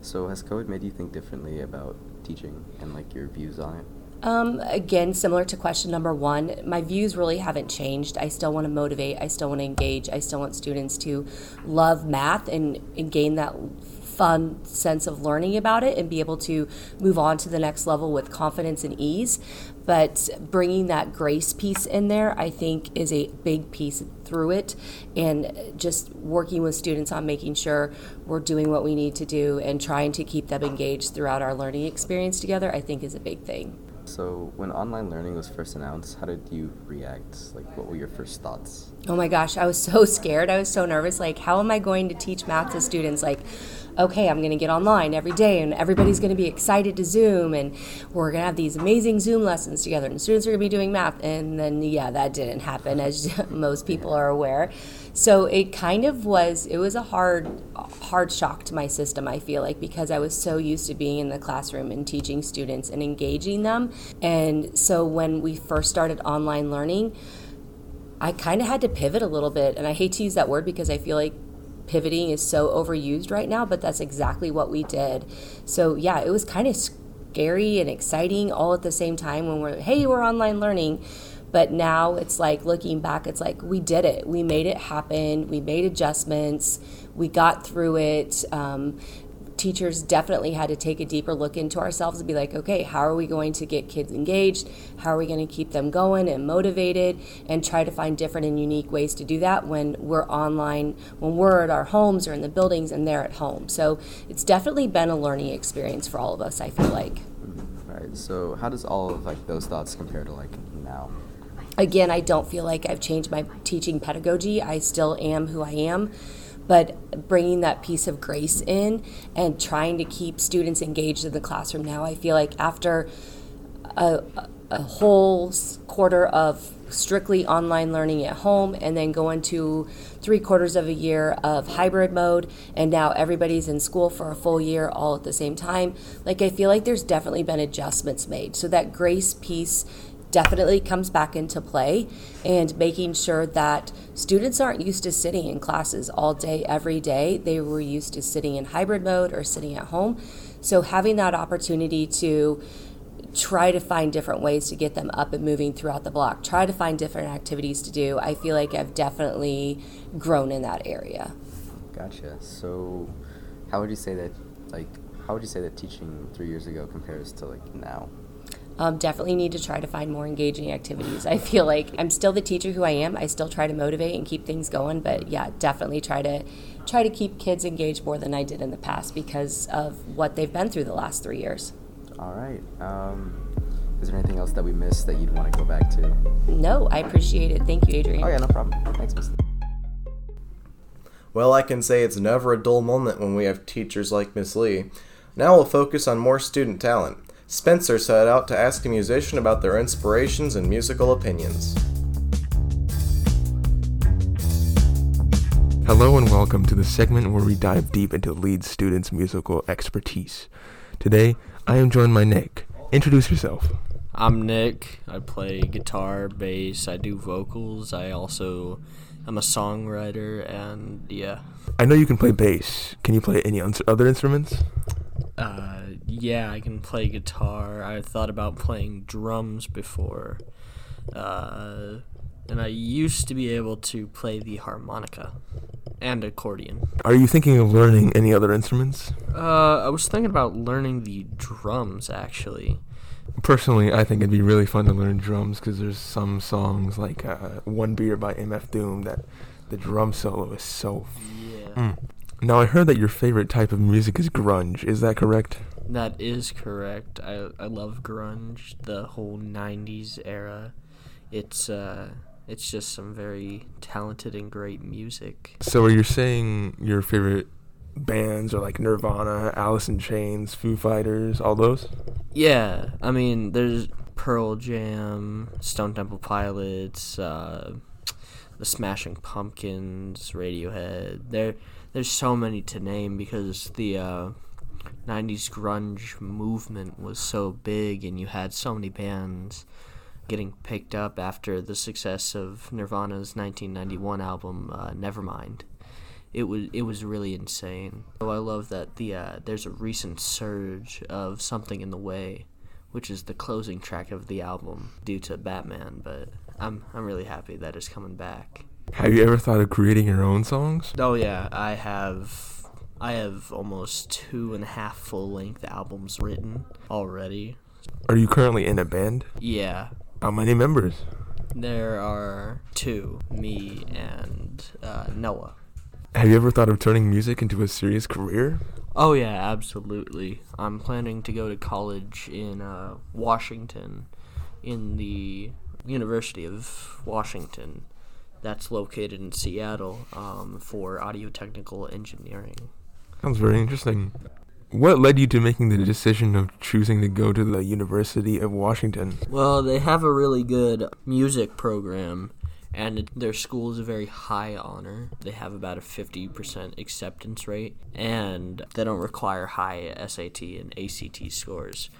So has COVID made you think differently about teaching and like your views on it? Um, again, similar to question number one, my views really haven't changed. I still want to motivate. I still want to engage. I still want students to love math and, and gain that fun sense of learning about it and be able to move on to the next level with confidence and ease. But bringing that grace piece in there, I think, is a big piece through it. And just working with students on making sure we're doing what we need to do and trying to keep them engaged throughout our learning experience together, I think, is a big thing. So, when online learning was first announced, how did you react? Like, what were your first thoughts? Oh my gosh, I was so scared. I was so nervous. Like, how am I going to teach math to students? Like, okay, I'm going to get online every day and everybody's going to be excited to Zoom and we're going to have these amazing Zoom lessons together and students are going to be doing math. And then, yeah, that didn't happen, as most people are aware. So it kind of was, it was a hard, hard shock to my system, I feel like, because I was so used to being in the classroom and teaching students and engaging them. And so when we first started online learning, I kind of had to pivot a little bit. And I hate to use that word because I feel like pivoting is so overused right now, but that's exactly what we did. So, yeah, it was kind of scary and exciting all at the same time when we're, hey, we're online learning. But now it's like looking back, it's like we did it. We made it happen. We made adjustments. We got through it. Um, teachers definitely had to take a deeper look into ourselves and be like, okay, how are we going to get kids engaged? How are we going to keep them going and motivated and try to find different and unique ways to do that when we're online, when we're at our homes or in the buildings and they're at home. So it's definitely been a learning experience for all of us, I feel like. Mm-hmm. Right. So how does all of like those thoughts compare to like now? Again, I don't feel like I've changed my teaching pedagogy. I still am who I am but bringing that piece of grace in and trying to keep students engaged in the classroom now i feel like after a, a whole quarter of strictly online learning at home and then going to three quarters of a year of hybrid mode and now everybody's in school for a full year all at the same time like i feel like there's definitely been adjustments made. So that grace piece definitely comes back into play and making sure that students aren't used to sitting in classes all day every day they were used to sitting in hybrid mode or sitting at home so having that opportunity to try to find different ways to get them up and moving throughout the block try to find different activities to do i feel like i've definitely grown in that area Gotcha. So, how would you say that, like, how would you say that teaching three years ago compares to like now? Um, definitely need to try to find more engaging activities. I feel like I'm still the teacher who I am. I still try to motivate and keep things going, but yeah, definitely try to try to keep kids engaged more than I did in the past because of what they've been through the last three years. All right. Um, is there anything else that we missed that you'd want to go back to? No, I appreciate it. Thank you, Adrian. Oh yeah, no problem. Thanks, Miss. Well, I can say it's never a dull moment when we have teachers like Miss Lee. Now we'll focus on more student talent. Spencer set out to ask a musician about their inspirations and musical opinions. Hello and welcome to the segment where we dive deep into lead students' musical expertise. Today, I am joined by Nick. Introduce yourself. I'm Nick. I play guitar, bass, I do vocals. I also am a songwriter and yeah. I know you can play bass. Can you play any other instruments? Uh yeah, I can play guitar. I thought about playing drums before. Uh and I used to be able to play the harmonica and accordion. Are you thinking of learning any other instruments? Uh I was thinking about learning the drums actually. Personally, I think it'd be really fun to learn drums because there's some songs like uh, "One Beer" by MF Doom that the drum solo is so. Yeah. Mm. Now I heard that your favorite type of music is grunge. Is that correct? That is correct. I I love grunge, the whole '90s era. It's uh, it's just some very talented and great music. So are you saying your favorite bands are like Nirvana, Alice in Chains, Foo Fighters, all those? Yeah, I mean, there's Pearl Jam, Stone Temple Pilots, uh, the Smashing Pumpkins, Radiohead. There, there's so many to name because the uh, '90s grunge movement was so big, and you had so many bands getting picked up after the success of Nirvana's 1991 album uh, Nevermind. It was it was really insane. So I love that the uh, there's a recent surge of something in the way, which is the closing track of the album due to Batman. But I'm I'm really happy that it's coming back. Have you ever thought of creating your own songs? Oh yeah, I have. I have almost two and a half full length albums written already. Are you currently in a band? Yeah, How many members? there are two, me and uh, Noah. Have you ever thought of turning music into a serious career? Oh yeah, absolutely. I'm planning to go to college in uh, Washington, in the University of Washington, that's located in Seattle, um, for audio technical engineering. Sounds very interesting. What led you to making the decision of choosing to go to the University of Washington? Well, they have a really good music program, and their school is a very high honor. They have about a 50% acceptance rate, and they don't require high SAT and ACT scores,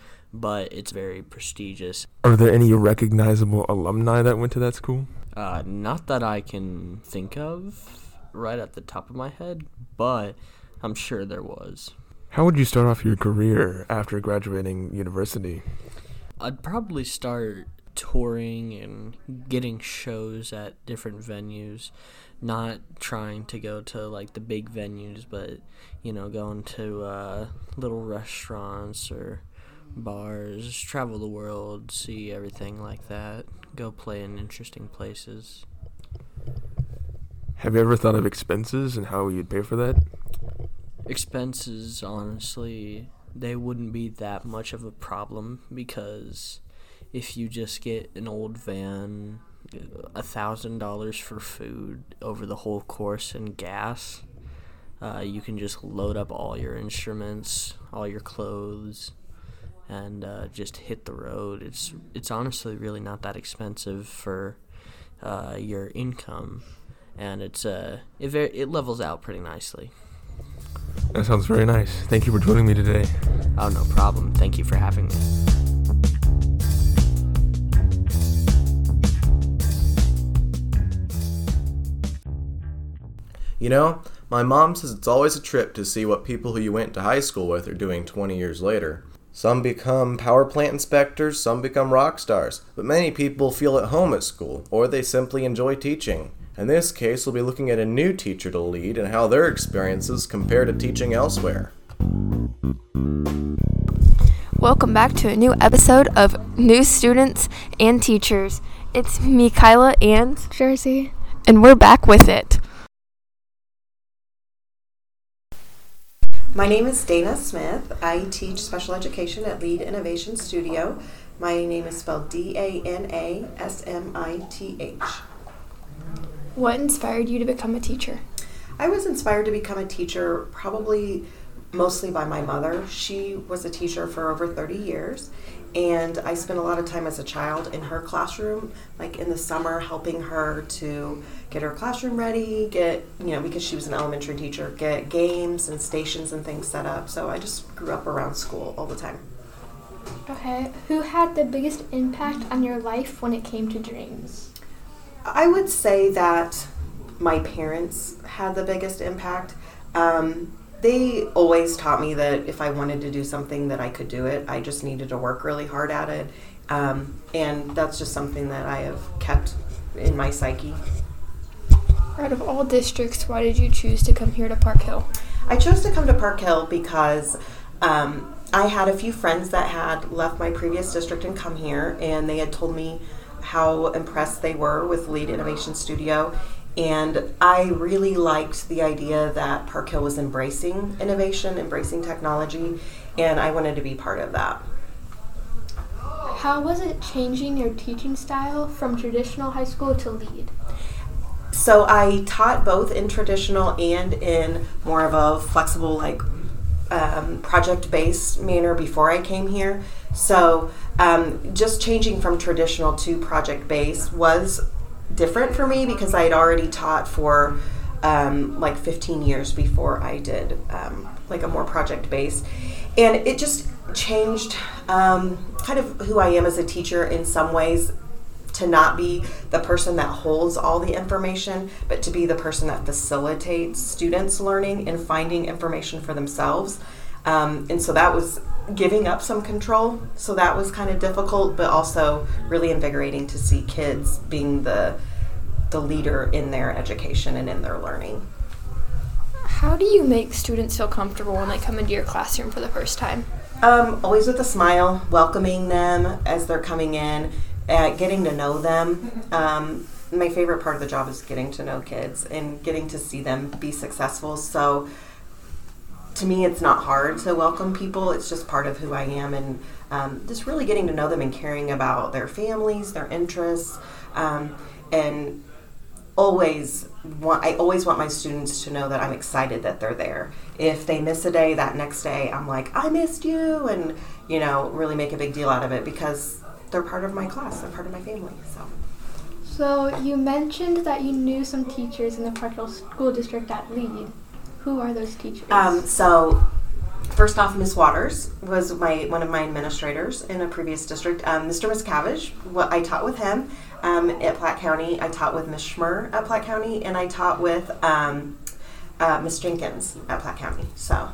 but it's very prestigious. Are there any recognizable alumni that went to that school? Uh, not that I can think of right at the top of my head, but I'm sure there was. How would you start off your career after graduating university? I'd probably start touring and getting shows at different venues, not trying to go to like the big venues, but you know, going to uh, little restaurants or bars, travel the world, see everything like that, go play in interesting places. Have you ever thought of expenses and how you'd pay for that? Expenses, honestly, they wouldn't be that much of a problem because if you just get an old van, a thousand dollars for food over the whole course and gas, uh, you can just load up all your instruments, all your clothes, and uh, just hit the road. It's it's honestly really not that expensive for uh, your income, and it's uh, it ver- it levels out pretty nicely. That sounds very nice. Thank you for joining me today. Oh no problem. Thank you for having me. You know, my mom says it's always a trip to see what people who you went to high school with are doing 20 years later. Some become power plant inspectors, some become rock stars, but many people feel at home at school, or they simply enjoy teaching. In this case, we'll be looking at a new teacher to lead and how their experiences compare to teaching elsewhere. Welcome back to a new episode of New Students and Teachers. It's me, Kyla, and Jersey, and we're back with it. My name is Dana Smith. I teach special education at Lead Innovation Studio. My name is spelled D A N A S M I T H. What inspired you to become a teacher? I was inspired to become a teacher probably mostly by my mother. She was a teacher for over 30 years, and I spent a lot of time as a child in her classroom, like in the summer, helping her to get her classroom ready, get, you know, because she was an elementary teacher, get games and stations and things set up. So I just grew up around school all the time. Okay. Who had the biggest impact on your life when it came to dreams? I would say that my parents had the biggest impact. Um, they always taught me that if I wanted to do something, that I could do it. I just needed to work really hard at it, um, and that's just something that I have kept in my psyche. Out of all districts, why did you choose to come here to Park Hill? I chose to come to Park Hill because um, I had a few friends that had left my previous district and come here, and they had told me how impressed they were with Lead Innovation Studio. And I really liked the idea that Park Hill was embracing innovation, embracing technology, and I wanted to be part of that. How was it changing your teaching style from traditional high school to lead? So I taught both in traditional and in more of a flexible, like um, project based manner before I came here. So um, just changing from traditional to project based was different for me because I had already taught for um, like 15 years before I did um, like a more project based. And it just changed um, kind of who I am as a teacher in some ways to not be the person that holds all the information, but to be the person that facilitates students learning and finding information for themselves. Um, and so that was giving up some control. So that was kind of difficult, but also really invigorating to see kids being the the leader in their education and in their learning. How do you make students feel comfortable when they come into your classroom for the first time? Um, always with a smile, welcoming them as they're coming in, uh, getting to know them. Um, my favorite part of the job is getting to know kids and getting to see them be successful. So, to me, it's not hard to welcome people. It's just part of who I am, and um, just really getting to know them and caring about their families, their interests, um, and always want I always want my students to know that I'm excited that they're there. If they miss a day, that next day I'm like, I missed you and you know, really make a big deal out of it because they're part of my class, they're part of my family. So So you mentioned that you knew some teachers in the Park School District at Lead. Who are those teachers? Um, so first off, Miss Waters was my one of my administrators in a previous district. Um, Mr. Miscavige, what I taught with him um, at Platte County. I taught with Miss Schmer at Platte County, and I taught with um, uh, Miss Jenkins at Platte County. So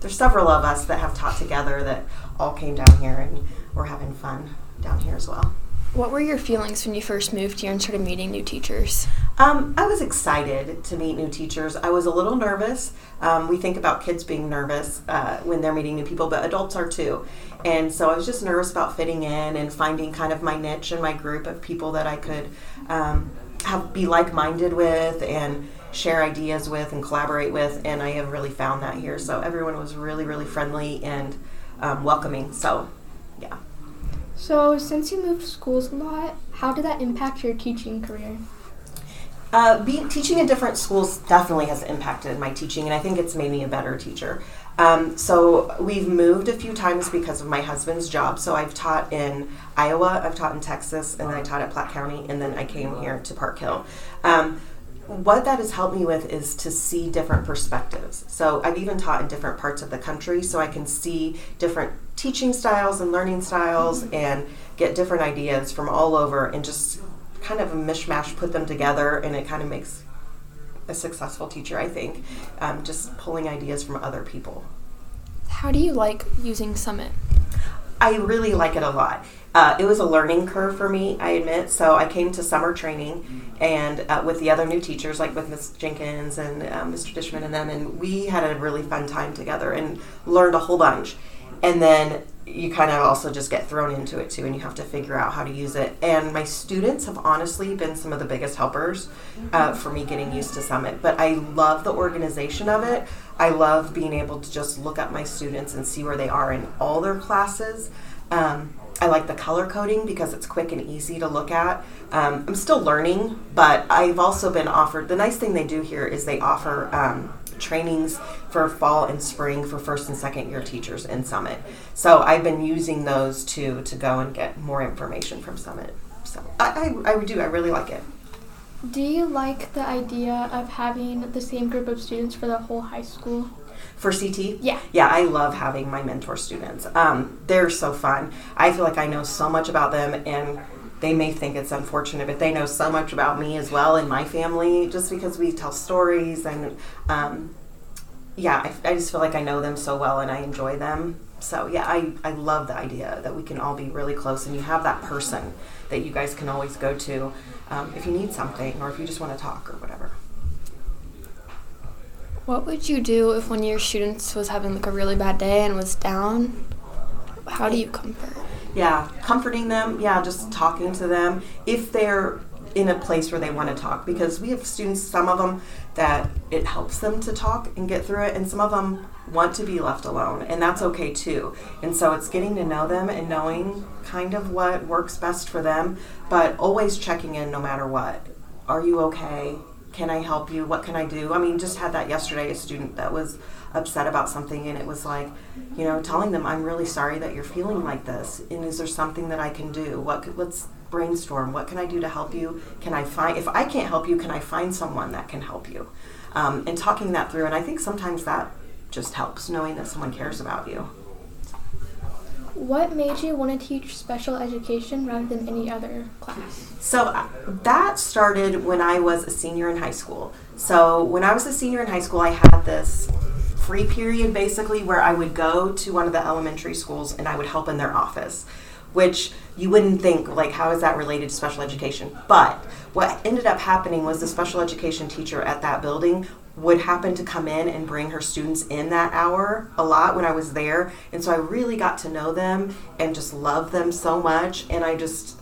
there's several of us that have taught together that all came down here, and we're having fun down here as well. What were your feelings when you first moved here and started meeting new teachers? Um, I was excited to meet new teachers. I was a little nervous. Um, we think about kids being nervous uh, when they're meeting new people, but adults are too. And so I was just nervous about fitting in and finding kind of my niche and my group of people that I could um, have be like minded with and share ideas with and collaborate with. And I have really found that here. So everyone was really, really friendly and um, welcoming. So, yeah. So, since you moved schools a lot, how did that impact your teaching career? Uh, teaching in different schools definitely has impacted my teaching, and I think it's made me a better teacher. Um, so we've moved a few times because of my husband's job. So I've taught in Iowa, I've taught in Texas, and then I taught at Platte County, and then I came here to Park Hill. Um, what that has helped me with is to see different perspectives. So I've even taught in different parts of the country, so I can see different teaching styles and learning styles and get different ideas from all over and just kind of a mishmash, put them together, and it kind of makes a successful teacher, I think. Um, just pulling ideas from other people. How do you like using Summit? I really like it a lot. Uh, it was a learning curve for me, I admit. So I came to summer training and uh, with the other new teachers, like with Miss Jenkins and uh, Mr. Dishman and them, and we had a really fun time together and learned a whole bunch. And then you kind of also just get thrown into it too, and you have to figure out how to use it. And my students have honestly been some of the biggest helpers uh, for me getting used to Summit. But I love the organization of it. I love being able to just look at my students and see where they are in all their classes. Um, I like the color coding because it's quick and easy to look at. Um, I'm still learning, but I've also been offered. The nice thing they do here is they offer um, trainings for fall and spring for first and second year teachers in Summit. So I've been using those to to go and get more information from Summit. So I, I, I do. I really like it. Do you like the idea of having the same group of students for the whole high school? For CT? Yeah. Yeah, I love having my mentor students. Um, they're so fun. I feel like I know so much about them, and they may think it's unfortunate, but they know so much about me as well and my family just because we tell stories. And um, yeah, I, I just feel like I know them so well and I enjoy them. So yeah, I, I love the idea that we can all be really close and you have that person that you guys can always go to um, if you need something or if you just want to talk or whatever. What would you do if one of your students was having like a really bad day and was down? How do you comfort? Yeah, comforting them. Yeah, just talking to them if they're in a place where they want to talk because we have students some of them that it helps them to talk and get through it and some of them want to be left alone and that's okay too and so it's getting to know them and knowing kind of what works best for them but always checking in no matter what are you okay can i help you? What can i do? I mean just had that yesterday a student that was upset about something and it was like you know telling them i'm really sorry that you're feeling like this and is there something that i can do? What could, let's brainstorm. What can i do to help you? Can i find if i can't help you can i find someone that can help you? Um, and talking that through and i think sometimes that just helps knowing that someone cares about you What made you want to teach special education rather than any other class? So uh, that started when I was a senior in high school. So when I was a senior in high school, I had this free period basically where I would go to one of the elementary schools and I would help in their office, which you wouldn't think like how is that related to special education? But what ended up happening was the special education teacher at that building would happen to come in and bring her students in that hour a lot when I was there. And so I really got to know them and just love them so much. And I just,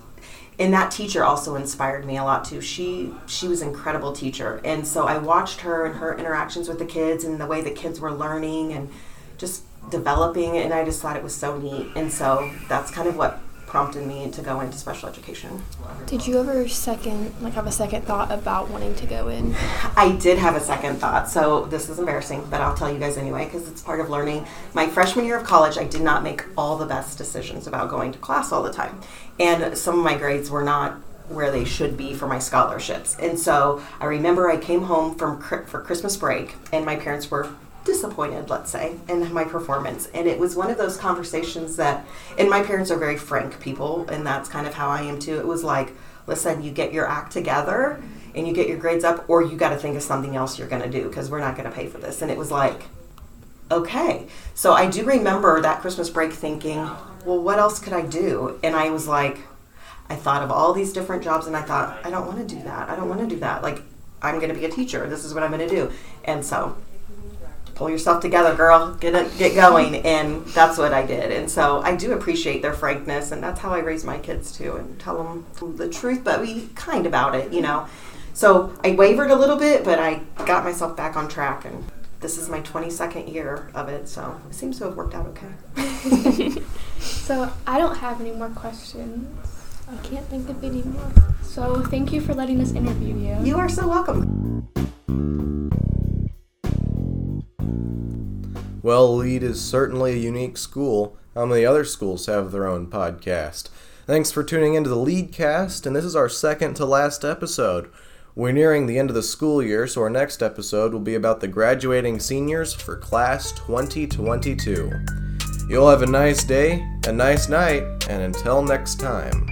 and that teacher also inspired me a lot too. She she was an incredible teacher. And so I watched her and her interactions with the kids and the way the kids were learning and just developing and I just thought it was so neat. And so that's kind of what prompted me to go into special education. Did you ever second like have a second thought about wanting to go in? I did have a second thought. So this is embarrassing, but I'll tell you guys anyway because it's part of learning. My freshman year of college, I did not make all the best decisions about going to class all the time. And some of my grades were not where they should be for my scholarships. And so I remember I came home from for Christmas break and my parents were disappointed, let's say, in my performance. And it was one of those conversations that, and my parents are very frank people, and that's kind of how I am too. It was like, listen, you get your act together and you get your grades up, or you got to think of something else you're going to do because we're not going to pay for this. And it was like, okay. So I do remember that Christmas break thinking, well, what else could I do? And I was like, I thought of all these different jobs and I thought, I don't want to do that. I don't want to do that. Like, I'm going to be a teacher. This is what I'm going to do. And so pull yourself together, girl. Get it, get going, and that's what I did. And so I do appreciate their frankness, and that's how I raise my kids too, and tell them the truth, but be kind about it, you know. So I wavered a little bit, but I got myself back on track, and this is my 22nd year of it, so it seems to have worked out okay. so I don't have any more questions. I can't think of any more. So thank you for letting us interview you. You are so welcome. Well, Lead is certainly a unique school. How many other schools have their own podcast? Thanks for tuning into the Leadcast, and this is our second to last episode. We're nearing the end of the school year, so our next episode will be about the graduating seniors for class 2022. You'll have a nice day, a nice night, and until next time.